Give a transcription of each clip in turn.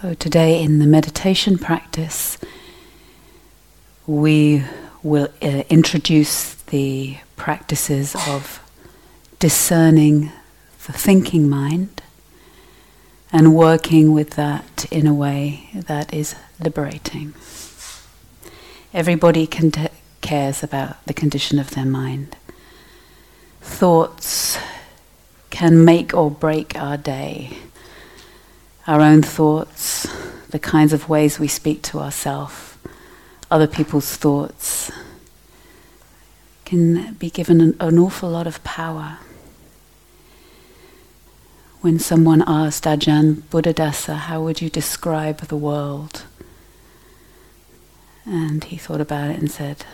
So, today in the meditation practice, we will uh, introduce the practices of discerning the thinking mind and working with that in a way that is liberating. Everybody t- cares about the condition of their mind. Thoughts can make or break our day. Our own thoughts, the kinds of ways we speak to ourselves, other people's thoughts, can be given an, an awful lot of power. When someone asked Ajahn Buddhadasa, how would you describe the world? And he thought about it and said,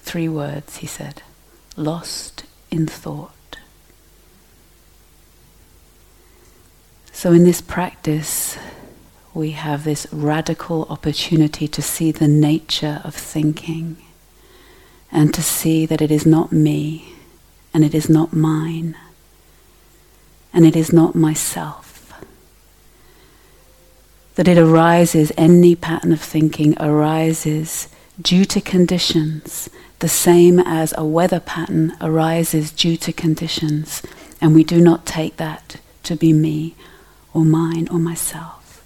three words, he said, lost in thought. So, in this practice, we have this radical opportunity to see the nature of thinking and to see that it is not me and it is not mine and it is not myself. That it arises, any pattern of thinking arises due to conditions, the same as a weather pattern arises due to conditions, and we do not take that to be me or mine or myself.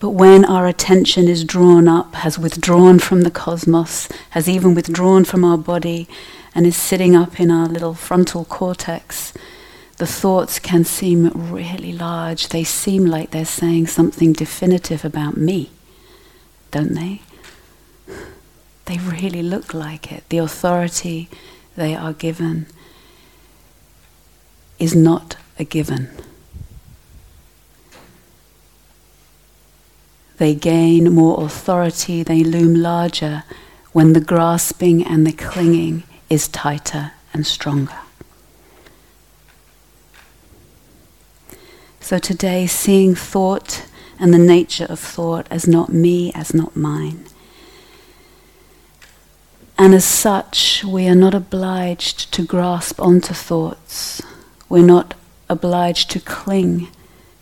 But when our attention is drawn up, has withdrawn from the cosmos, has even withdrawn from our body, and is sitting up in our little frontal cortex, the thoughts can seem really large. They seem like they're saying something definitive about me, don't they? They really look like it. The authority they are given is not a given. They gain more authority, they loom larger when the grasping and the clinging is tighter and stronger. So today, seeing thought and the nature of thought as not me, as not mine. And as such, we are not obliged to grasp onto thoughts. We're not obliged to cling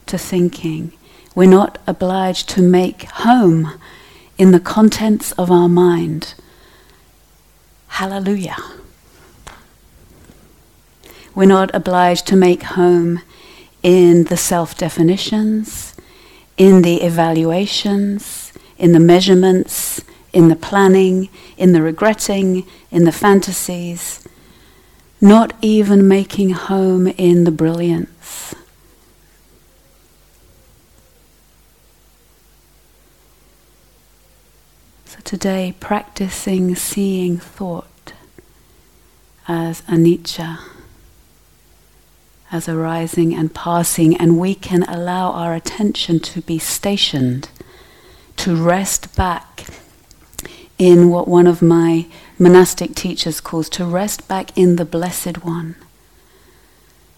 to thinking. We're not obliged to make home in the contents of our mind. Hallelujah. We're not obliged to make home in the self definitions, in the evaluations, in the measurements, in the planning, in the regretting, in the fantasies, not even making home in the brilliance. Today practicing seeing thought as anicca, as arising and passing, and we can allow our attention to be stationed, to rest back in what one of my monastic teachers calls to rest back in the Blessed One,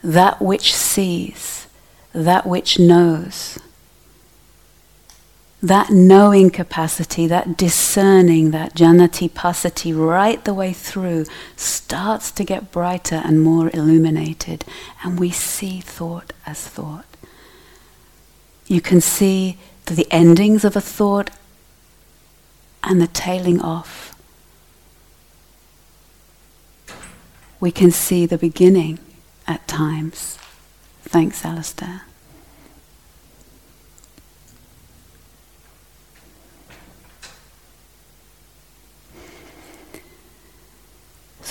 that which sees, that which knows that knowing capacity, that discerning, that janatipasati right the way through starts to get brighter and more illuminated, and we see thought as thought. You can see the endings of a thought and the tailing off. We can see the beginning at times. Thanks, Alistair.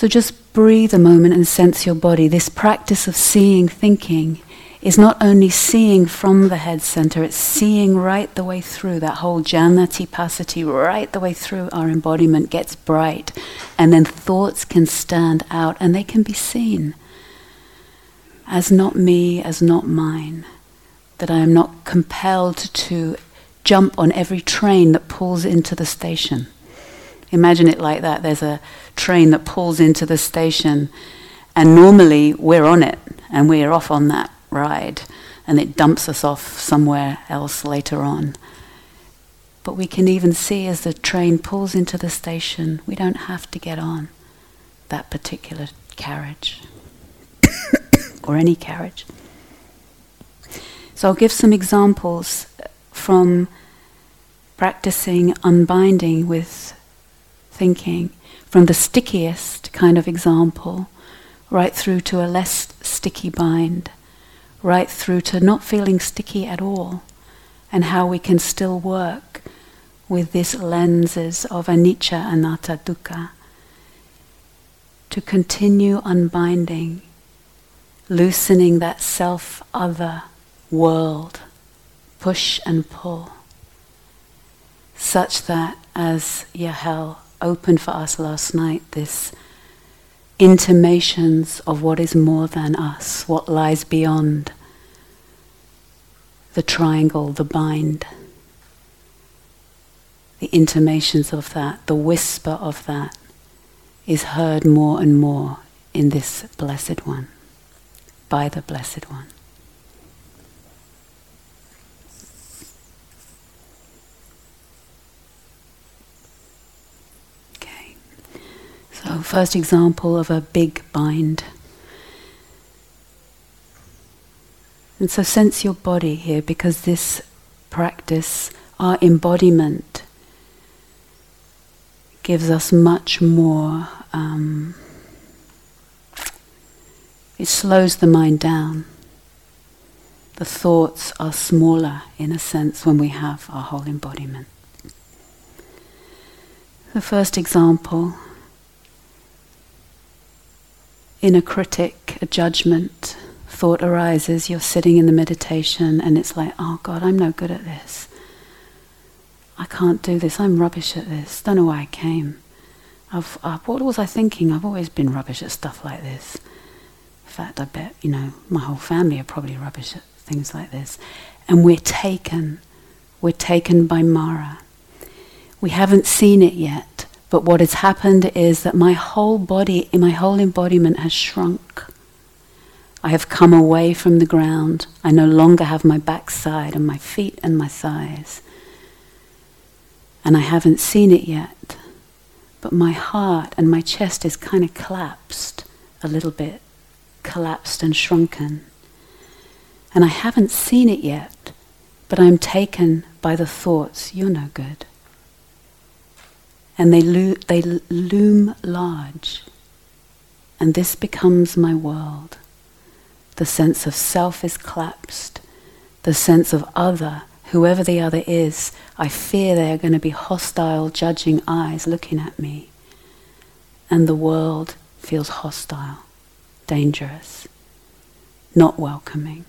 So just breathe a moment and sense your body. This practice of seeing thinking is not only seeing from the head center, it's seeing right the way through that whole janatipasati, right the way through our embodiment gets bright. And then thoughts can stand out and they can be seen as not me, as not mine. That I am not compelled to jump on every train that pulls into the station. Imagine it like that. There's a train that pulls into the station, and normally we're on it and we're off on that ride, and it dumps us off somewhere else later on. But we can even see as the train pulls into the station, we don't have to get on that particular carriage or any carriage. So I'll give some examples from practicing unbinding with thinking, from the stickiest kind of example right through to a less sticky bind, right through to not feeling sticky at all, and how we can still work with these lenses of anicca, anatta, dukkha, to continue unbinding, loosening that self other world, push and pull, such that, as Yahel opened for us last night, this intimations of what is more than us, what lies beyond the triangle, the bind, the intimations of that, the whisper of that is heard more and more in this Blessed One, by the Blessed One. So, first example of a big bind. And so, sense your body here because this practice, our embodiment, gives us much more. Um, it slows the mind down. The thoughts are smaller in a sense when we have our whole embodiment. The first example inner critic, a judgment, thought arises, you're sitting in the meditation and it's like, oh God, I'm no good at this. I can't do this. I'm rubbish at this. Don't know why I came. I've, uh, what was I thinking? I've always been rubbish at stuff like this. In fact, I bet, you know, my whole family are probably rubbish at things like this. And we're taken. We're taken by Mara. We haven't seen it yet. But what has happened is that my whole body, my whole embodiment has shrunk. I have come away from the ground. I no longer have my backside and my feet and my thighs. And I haven't seen it yet. But my heart and my chest is kind of collapsed a little bit, collapsed and shrunken. And I haven't seen it yet, but I'm taken by the thoughts, you're no good and they, lo- they loom large. And this becomes my world. The sense of self is collapsed. The sense of other, whoever the other is, I fear they are going to be hostile, judging eyes looking at me. And the world feels hostile, dangerous, not welcoming.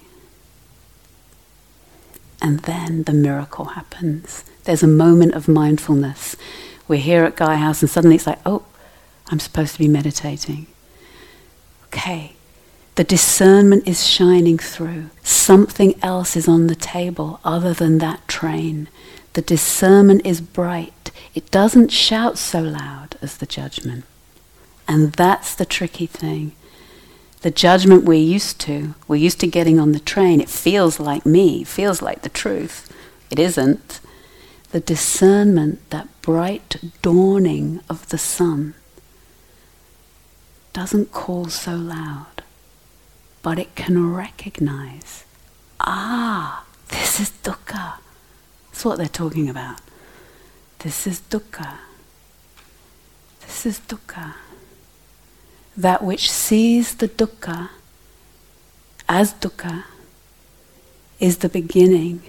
And then the miracle happens. There's a moment of mindfulness we're here at Gaia House, and suddenly it's like, oh, I'm supposed to be meditating. Okay, the discernment is shining through. Something else is on the table other than that train. The discernment is bright. It doesn't shout so loud as the judgment. And that's the tricky thing. The judgment we're used to, we're used to getting on the train. It feels like me, feels like the truth. It isn't the discernment, that bright dawning of the sun, doesn't call so loud, but it can recognize ah, this is dukkha. That's what they're talking about. This is dukkha. This is dukkha. That which sees the dukkha as dukkha is the beginning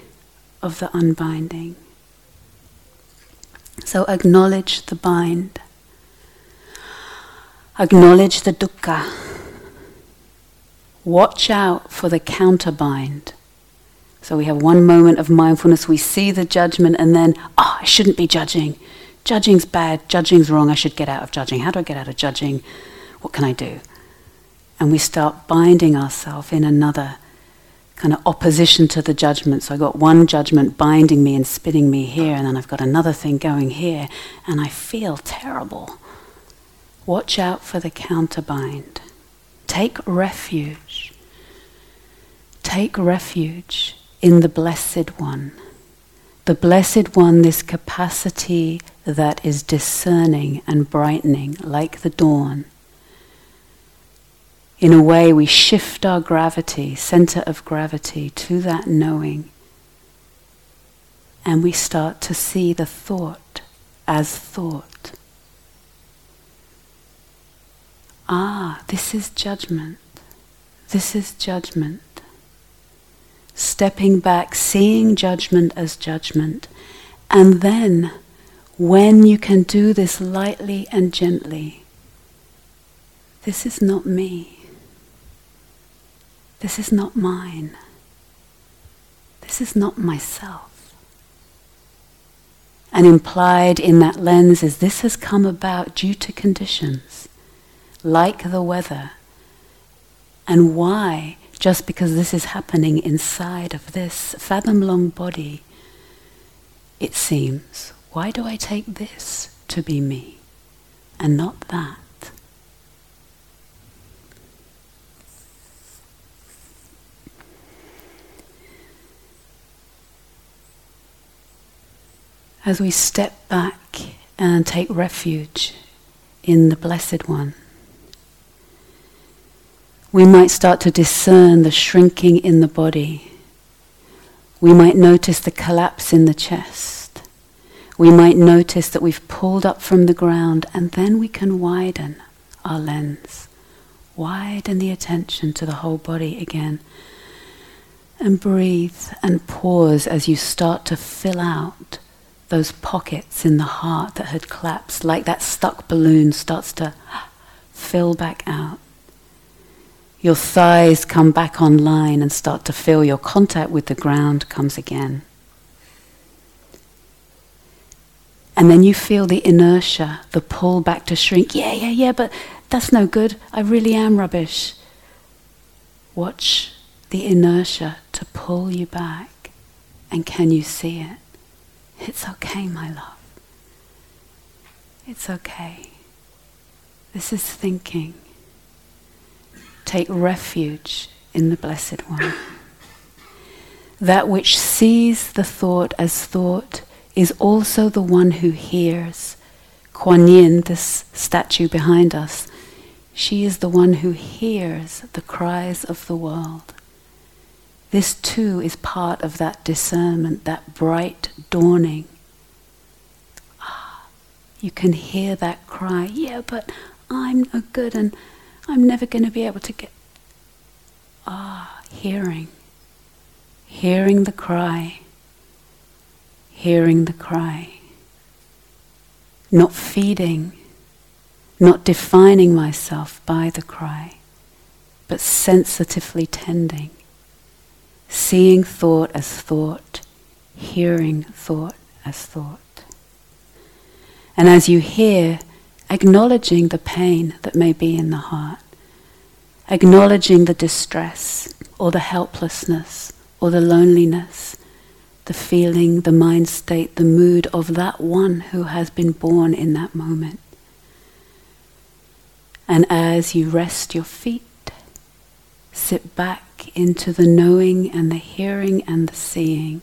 of the unbinding. So acknowledge the bind. Acknowledge the dukkha. Watch out for the counterbind. So we have one moment of mindfulness, we see the judgment, and then, oh, I shouldn't be judging. Judging's bad, judging's wrong, I should get out of judging. How do I get out of judging? What can I do? And we start binding ourselves in another kind of opposition to the judgment. So I got one judgment binding me and spinning me here, and then I've got another thing going here, and I feel terrible. Watch out for the counterbind. Take refuge. Take refuge in the Blessed One. The Blessed One, this capacity that is discerning and brightening like the dawn In a way, we shift our gravity, center of gravity, to that knowing. And we start to see the thought as thought. Ah, this is judgment. This is judgment. Stepping back, seeing judgment as judgment. And then, when you can do this lightly and gently, this is not me. This is not mine. This is not myself. And implied in that lens is this has come about due to conditions, like the weather. And why? Just because this is happening inside of this fathom long body, it seems. Why do I take this to be me and not that? As we step back and take refuge in the Blessed One, we might start to discern the shrinking in the body. We might notice the collapse in the chest. We might notice that we've pulled up from the ground, and then we can widen our lens, widen the attention to the whole body again. And breathe and pause as you start to fill out those pockets in the heart that had collapsed, like that stuck balloon starts to fill back out. Your thighs come back online and start to feel your contact with the ground comes again. And then you feel the inertia, the pull back to shrink. Yeah, yeah, yeah, but that's no good. I really am rubbish. Watch the inertia to pull you back. And can you see it? It's okay, my love. It's okay. This is thinking. Take refuge in the Blessed One. That which sees the thought as thought is also the one who hears. Kuan Yin, this statue behind us, she is the one who hears the cries of the world. This too is part of that discernment, that bright dawning. Ah, you can hear that cry, yeah, but I'm no good and I'm never going to be able to get. Ah, hearing. Hearing the cry. Hearing the cry. Not feeding, not defining myself by the cry, but sensitively tending seeing thought as thought, hearing thought as thought. And as you hear, acknowledging the pain that may be in the heart, acknowledging the distress or the helplessness or the loneliness, the feeling, the mind state, the mood of that one who has been born in that moment. And as you rest your feet, sit back into the knowing and the hearing and the seeing.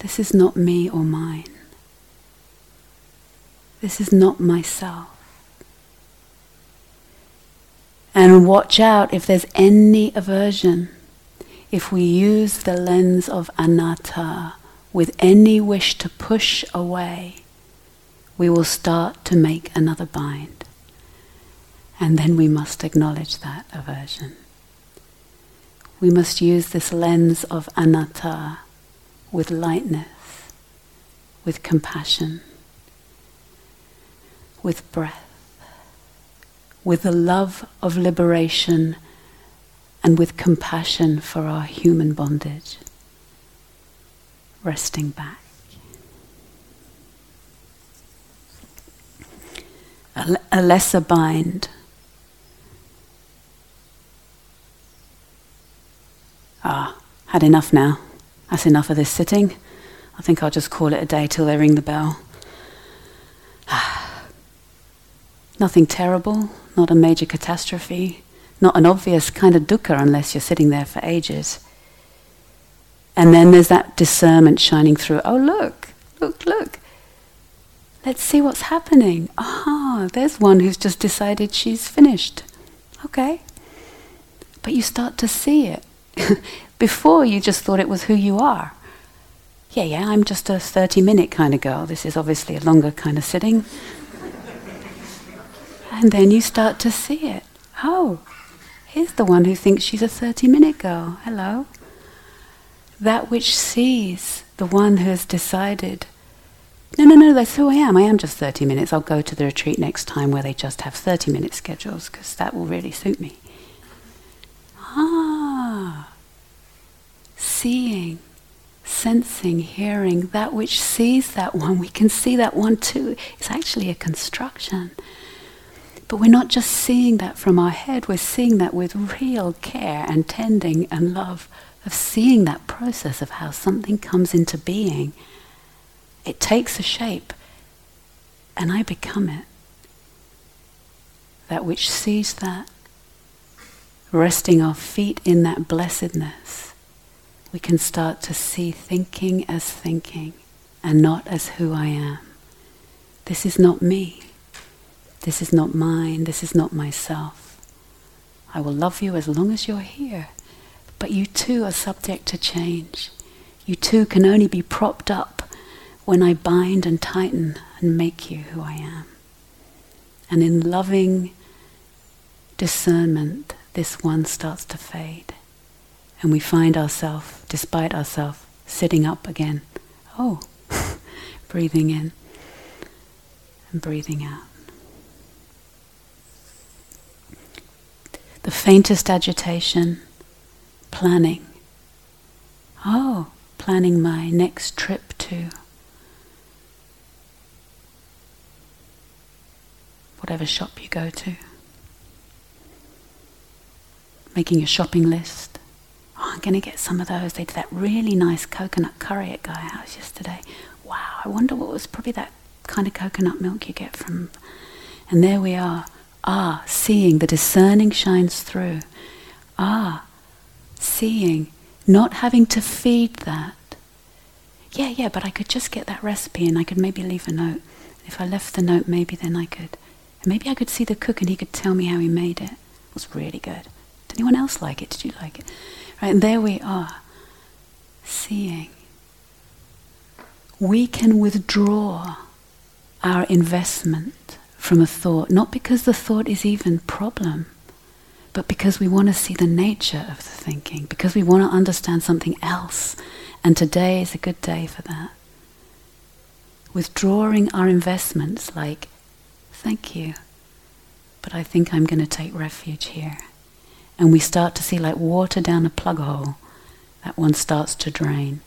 This is not me or mine. This is not myself. And watch out if there's any aversion. If we use the lens of anatta with any wish to push away, we will start to make another bind. And then we must acknowledge that aversion we must use this lens of anatta with lightness, with compassion, with breath, with the love of liberation, and with compassion for our human bondage. Resting back. A, lesser bind Ah, had enough now. That's enough of this sitting. I think I'll just call it a day till they ring the bell. Nothing terrible, not a major catastrophe, not an obvious kind of dukkha unless you're sitting there for ages. And then there's that discernment shining through. Oh, look, look, look. Let's see what's happening. Ah, there's one who's just decided she's finished. Okay. But you start to see it. Before you just thought it was who you are. Yeah, yeah, I'm just a 30 minute kind of girl. This is obviously a longer kind of sitting. and then you start to see it. Oh, here's the one who thinks she's a 30 minute girl. Hello. That which sees the one who has decided no, no, no, that's who I am. I am just 30 minutes. I'll go to the retreat next time where they just have 30 minute schedules because that will really suit me. Ah, seeing, sensing, hearing, that which sees that one, we can see that one too. It's actually a construction. But we're not just seeing that from our head, we're seeing that with real care and tending and love of seeing that process of how something comes into being it takes a shape, and I become it. That which sees that, resting our feet in that blessedness, we can start to see thinking as thinking and not as who I am. This is not me. This is not mine. This is not myself. I will love you as long as you're here. But you too are subject to change. You too can only be propped up when I bind and tighten and make you who I am. And in loving discernment, this one starts to fade. And we find ourselves, despite ourselves, sitting up again. Oh, breathing in and breathing out. The faintest agitation, planning. Oh, planning my next trip to whatever shop you go to. Making a shopping list. Oh, I'm going to get some of those. They did that really nice coconut curry at Gaia House yesterday. Wow, I wonder what was probably that kind of coconut milk you get from. And there we are. Ah, seeing, the discerning shines through. Ah, seeing, not having to feed that. Yeah, yeah, but I could just get that recipe and I could maybe leave a note. If I left the note, maybe then I could. Maybe I could see the cook and he could tell me how he made it. It was really good. Anyone else like it? Did you like it? Right, and there we are, seeing. We can withdraw our investment from a thought, not because the thought is even problem, but because we want to see the nature of the thinking, because we want to understand something else. And today is a good day for that. Withdrawing our investments like Thank you. But I think I'm going to take refuge here. And we start to see like water down a plug hole. That one starts to drain.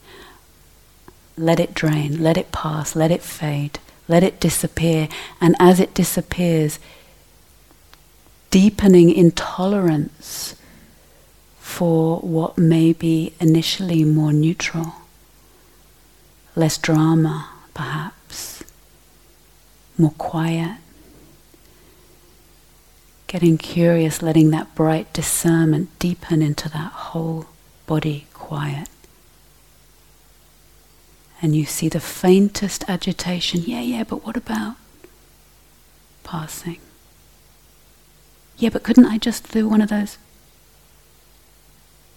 Let it drain, let it pass, let it fade, let it disappear. And as it disappears, deepening intolerance for what may be initially more neutral, less drama, perhaps, more quiet getting curious, letting that bright discernment deepen into that whole body quiet. And you see the faintest agitation. Yeah, yeah, but what about passing? Yeah, but couldn't I just do one of those?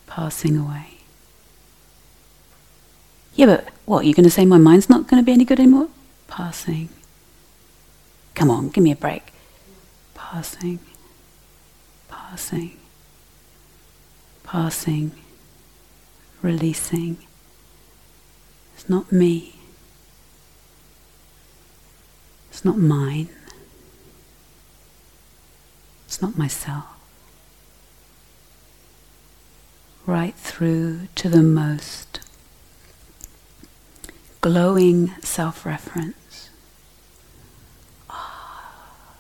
Passing away. Yeah, but what? You're going to say my mind's not going to be any good anymore? Passing. Come on, give me a break. Passing passing, passing, releasing. It's not me. It's not mine. It's not myself. Right through to the most glowing self reference. Oh, ah,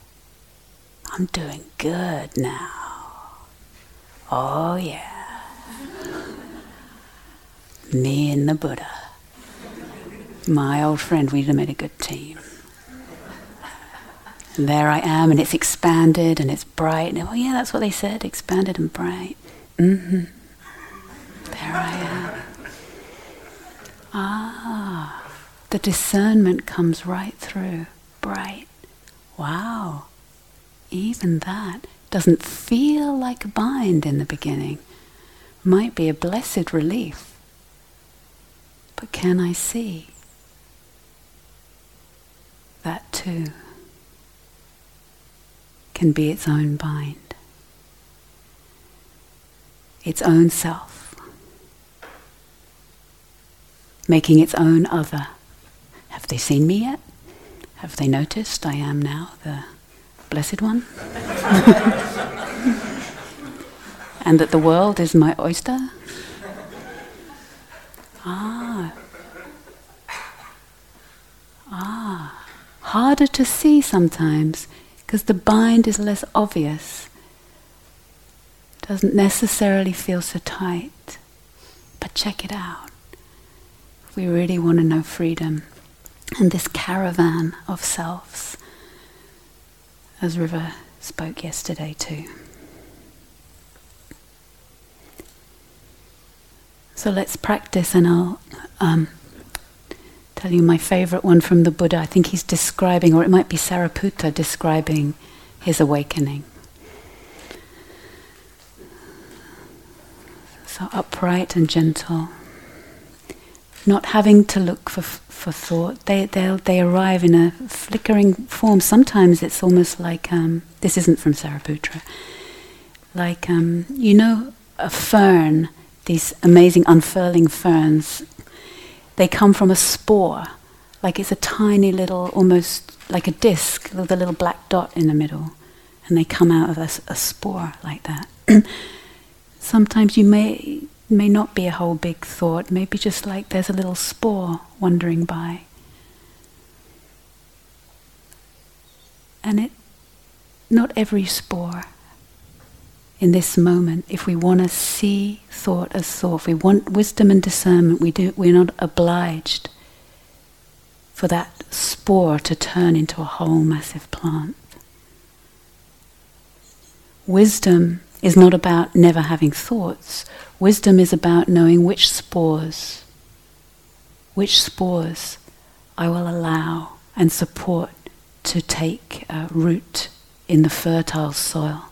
I'm doing good now. Oh, yeah. Me and the Buddha. My old friend, we'd have made a good team. And there I am, and it's expanded and it's bright. And, oh, yeah, that's what they said expanded and bright. Mm-hmm. There I am. Ah, the discernment comes right through. Bright. Wow. Even that doesn't feel like a bind in the beginning, might be a blessed relief. But can I see that too can be its own bind, its own self, making its own other? Have they seen me yet? Have they noticed I am now the Blessed One? and that the world is my oyster? Ah. Ah. Harder to see sometimes because the bind is less obvious. Doesn't necessarily feel so tight. But check it out. We really want to know freedom and this caravan of selves as River spoke yesterday too. So let's practice, and I'll um, tell you my favorite one from the Buddha. I think he's describing, or it might be Sariputta describing his awakening. So upright and gentle, not having to look for for thought. They they they arrive in a flickering form. Sometimes it's almost like um, this isn't from Sariputta. Like um, you know, a fern. These amazing unfurling ferns. They come from a spore, like it's a tiny little, almost like a disc with a little black dot in the middle, and they come out of a, a spore like that. Sometimes you may may not be a whole big thought, maybe just like there's a little spore wandering by. And it, not every spore in this moment, if we want to see thought as thought, if we want wisdom and discernment, we do, we're not obliged for that spore to turn into a whole massive plant. Wisdom is not about never having thoughts. Wisdom is about knowing which spores, which spores I will allow and support to take uh, root in the fertile soil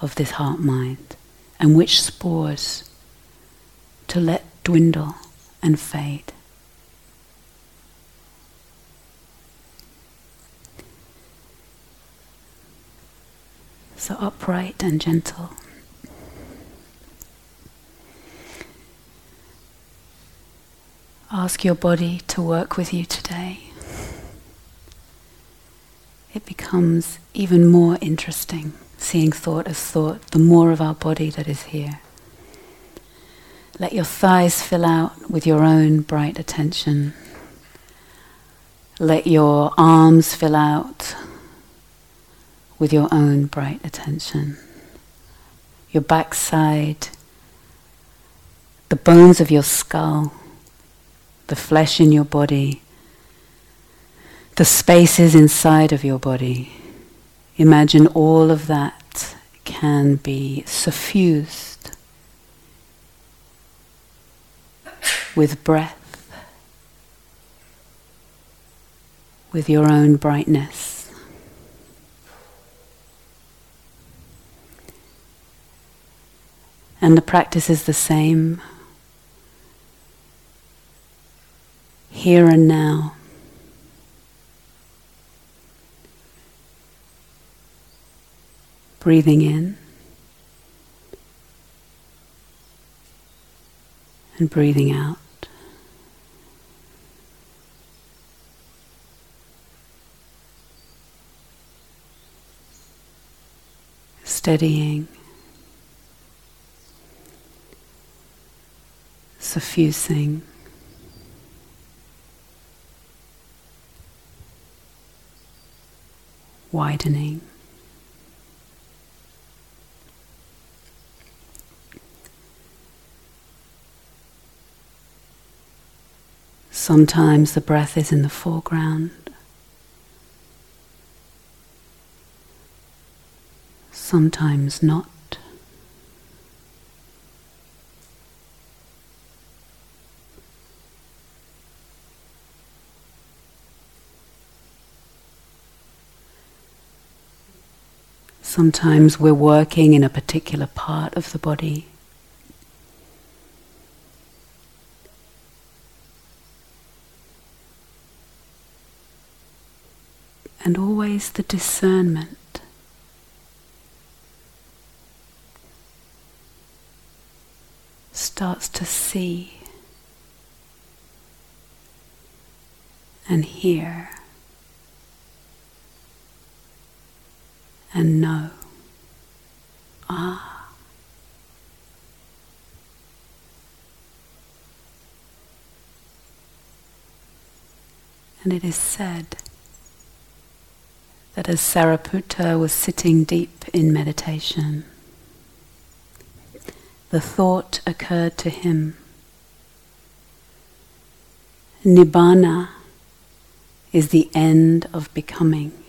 of this heart mind, and which spores to let dwindle and fade. so upright and gentle. Ask your body to work with you today. It becomes even more interesting seeing thought as thought, the more of our body that is here. Let your thighs fill out with your own bright attention. Let your arms fill out with your own bright attention. Your backside, the bones of your skull, the flesh in your body, the spaces inside of your body. Imagine all of that can be suffused with breath, with your own brightness. And the practice is the same here and now. Breathing in and breathing out. Steadying. suffusing. Widening. Sometimes the breath is in the foreground. Sometimes not. Sometimes we're working in a particular part of the body. And always the discernment starts to see and hear and know. Ah. And it is said that as Sariputta was sitting deep in meditation, the thought occurred to him Nibbana is the end of becoming.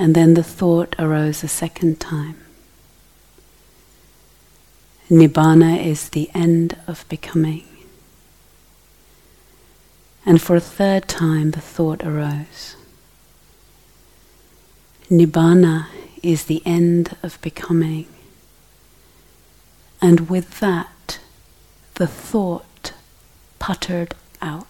And then the thought arose a second time. Nibbana is the end of becoming. And for a third time the thought arose. Nibbana is the end of becoming. And with that, the thought puttered out.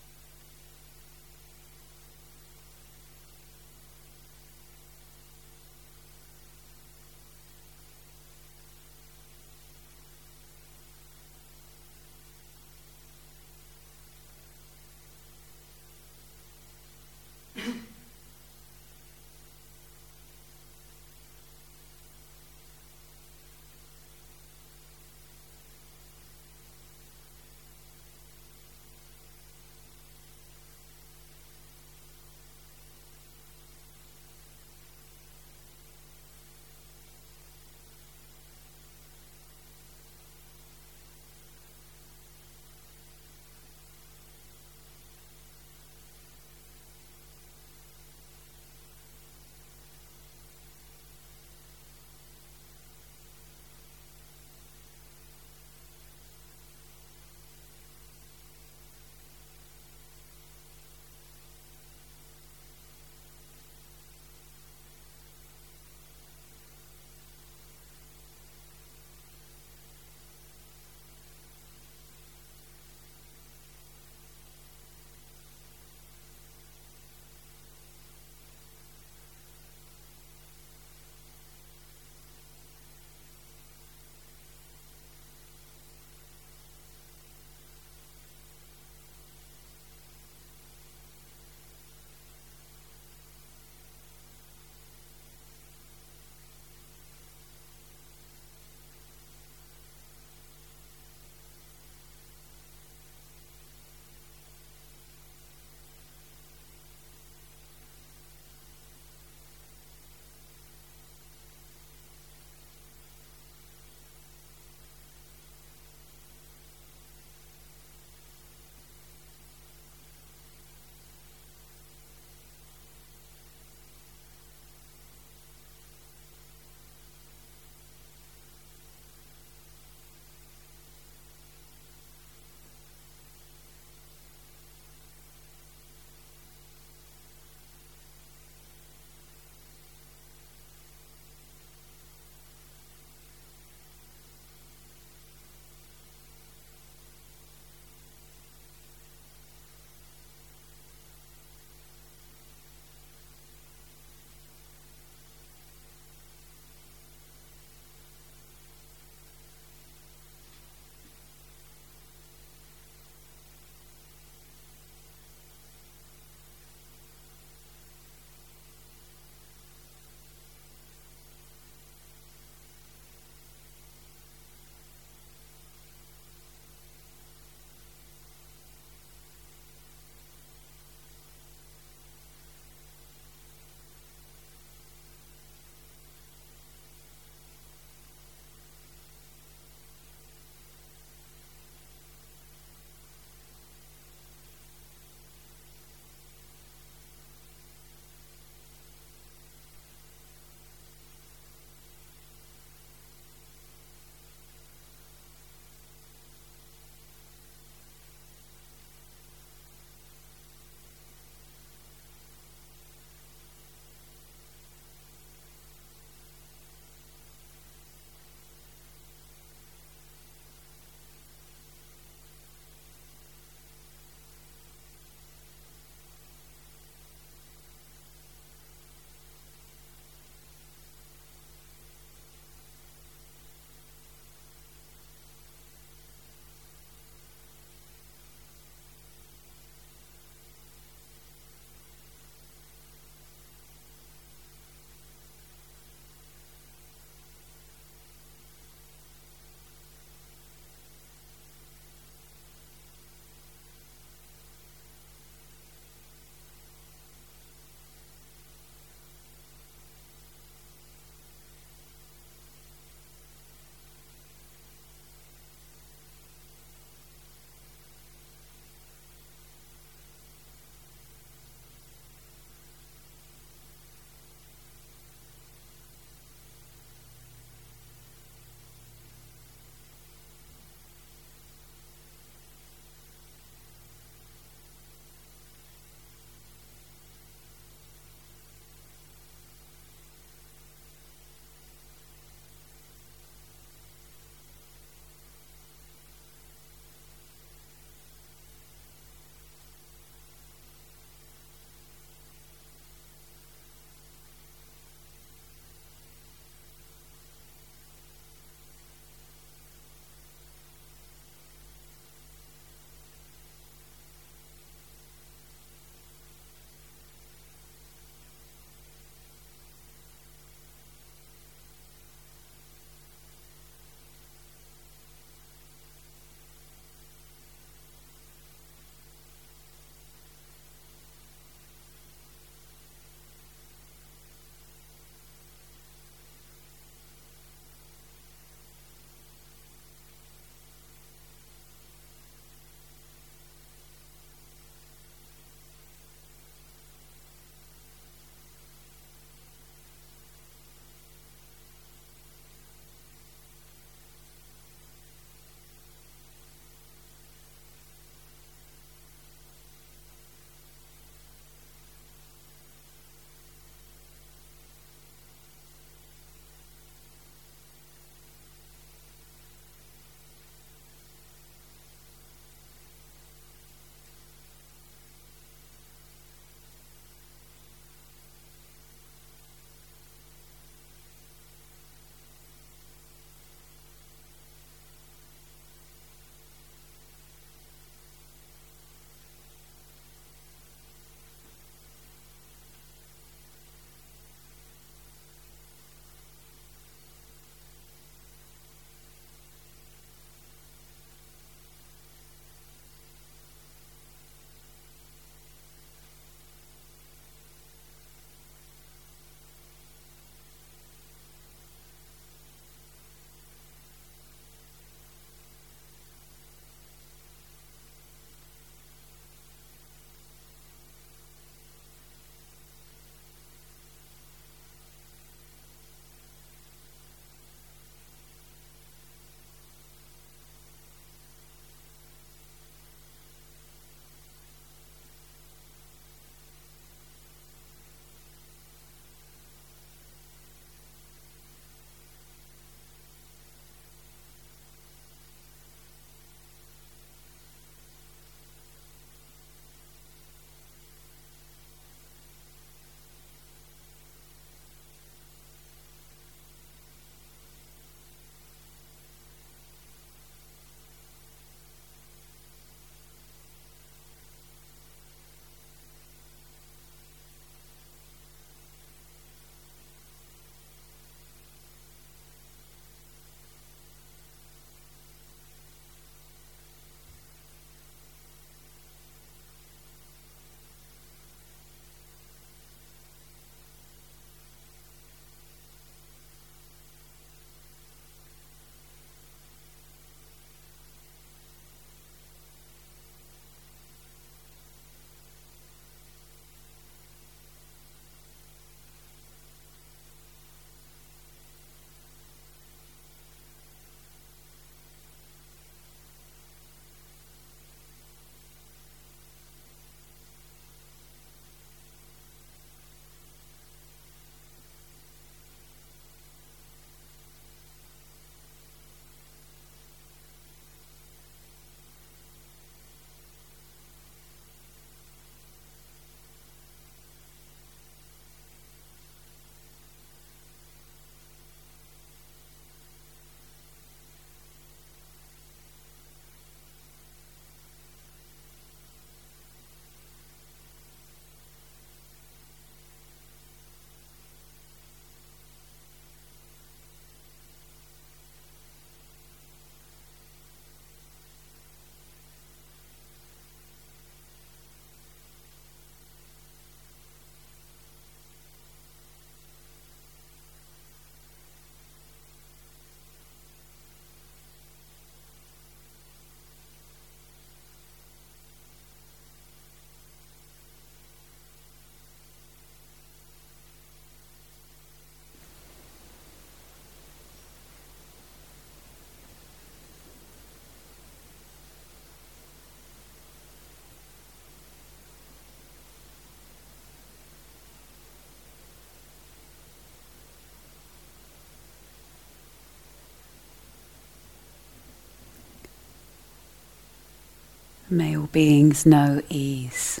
May all beings know ease.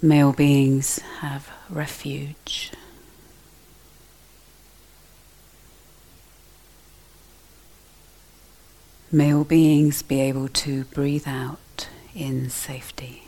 May all beings have refuge. May all beings be able to breathe out in safety.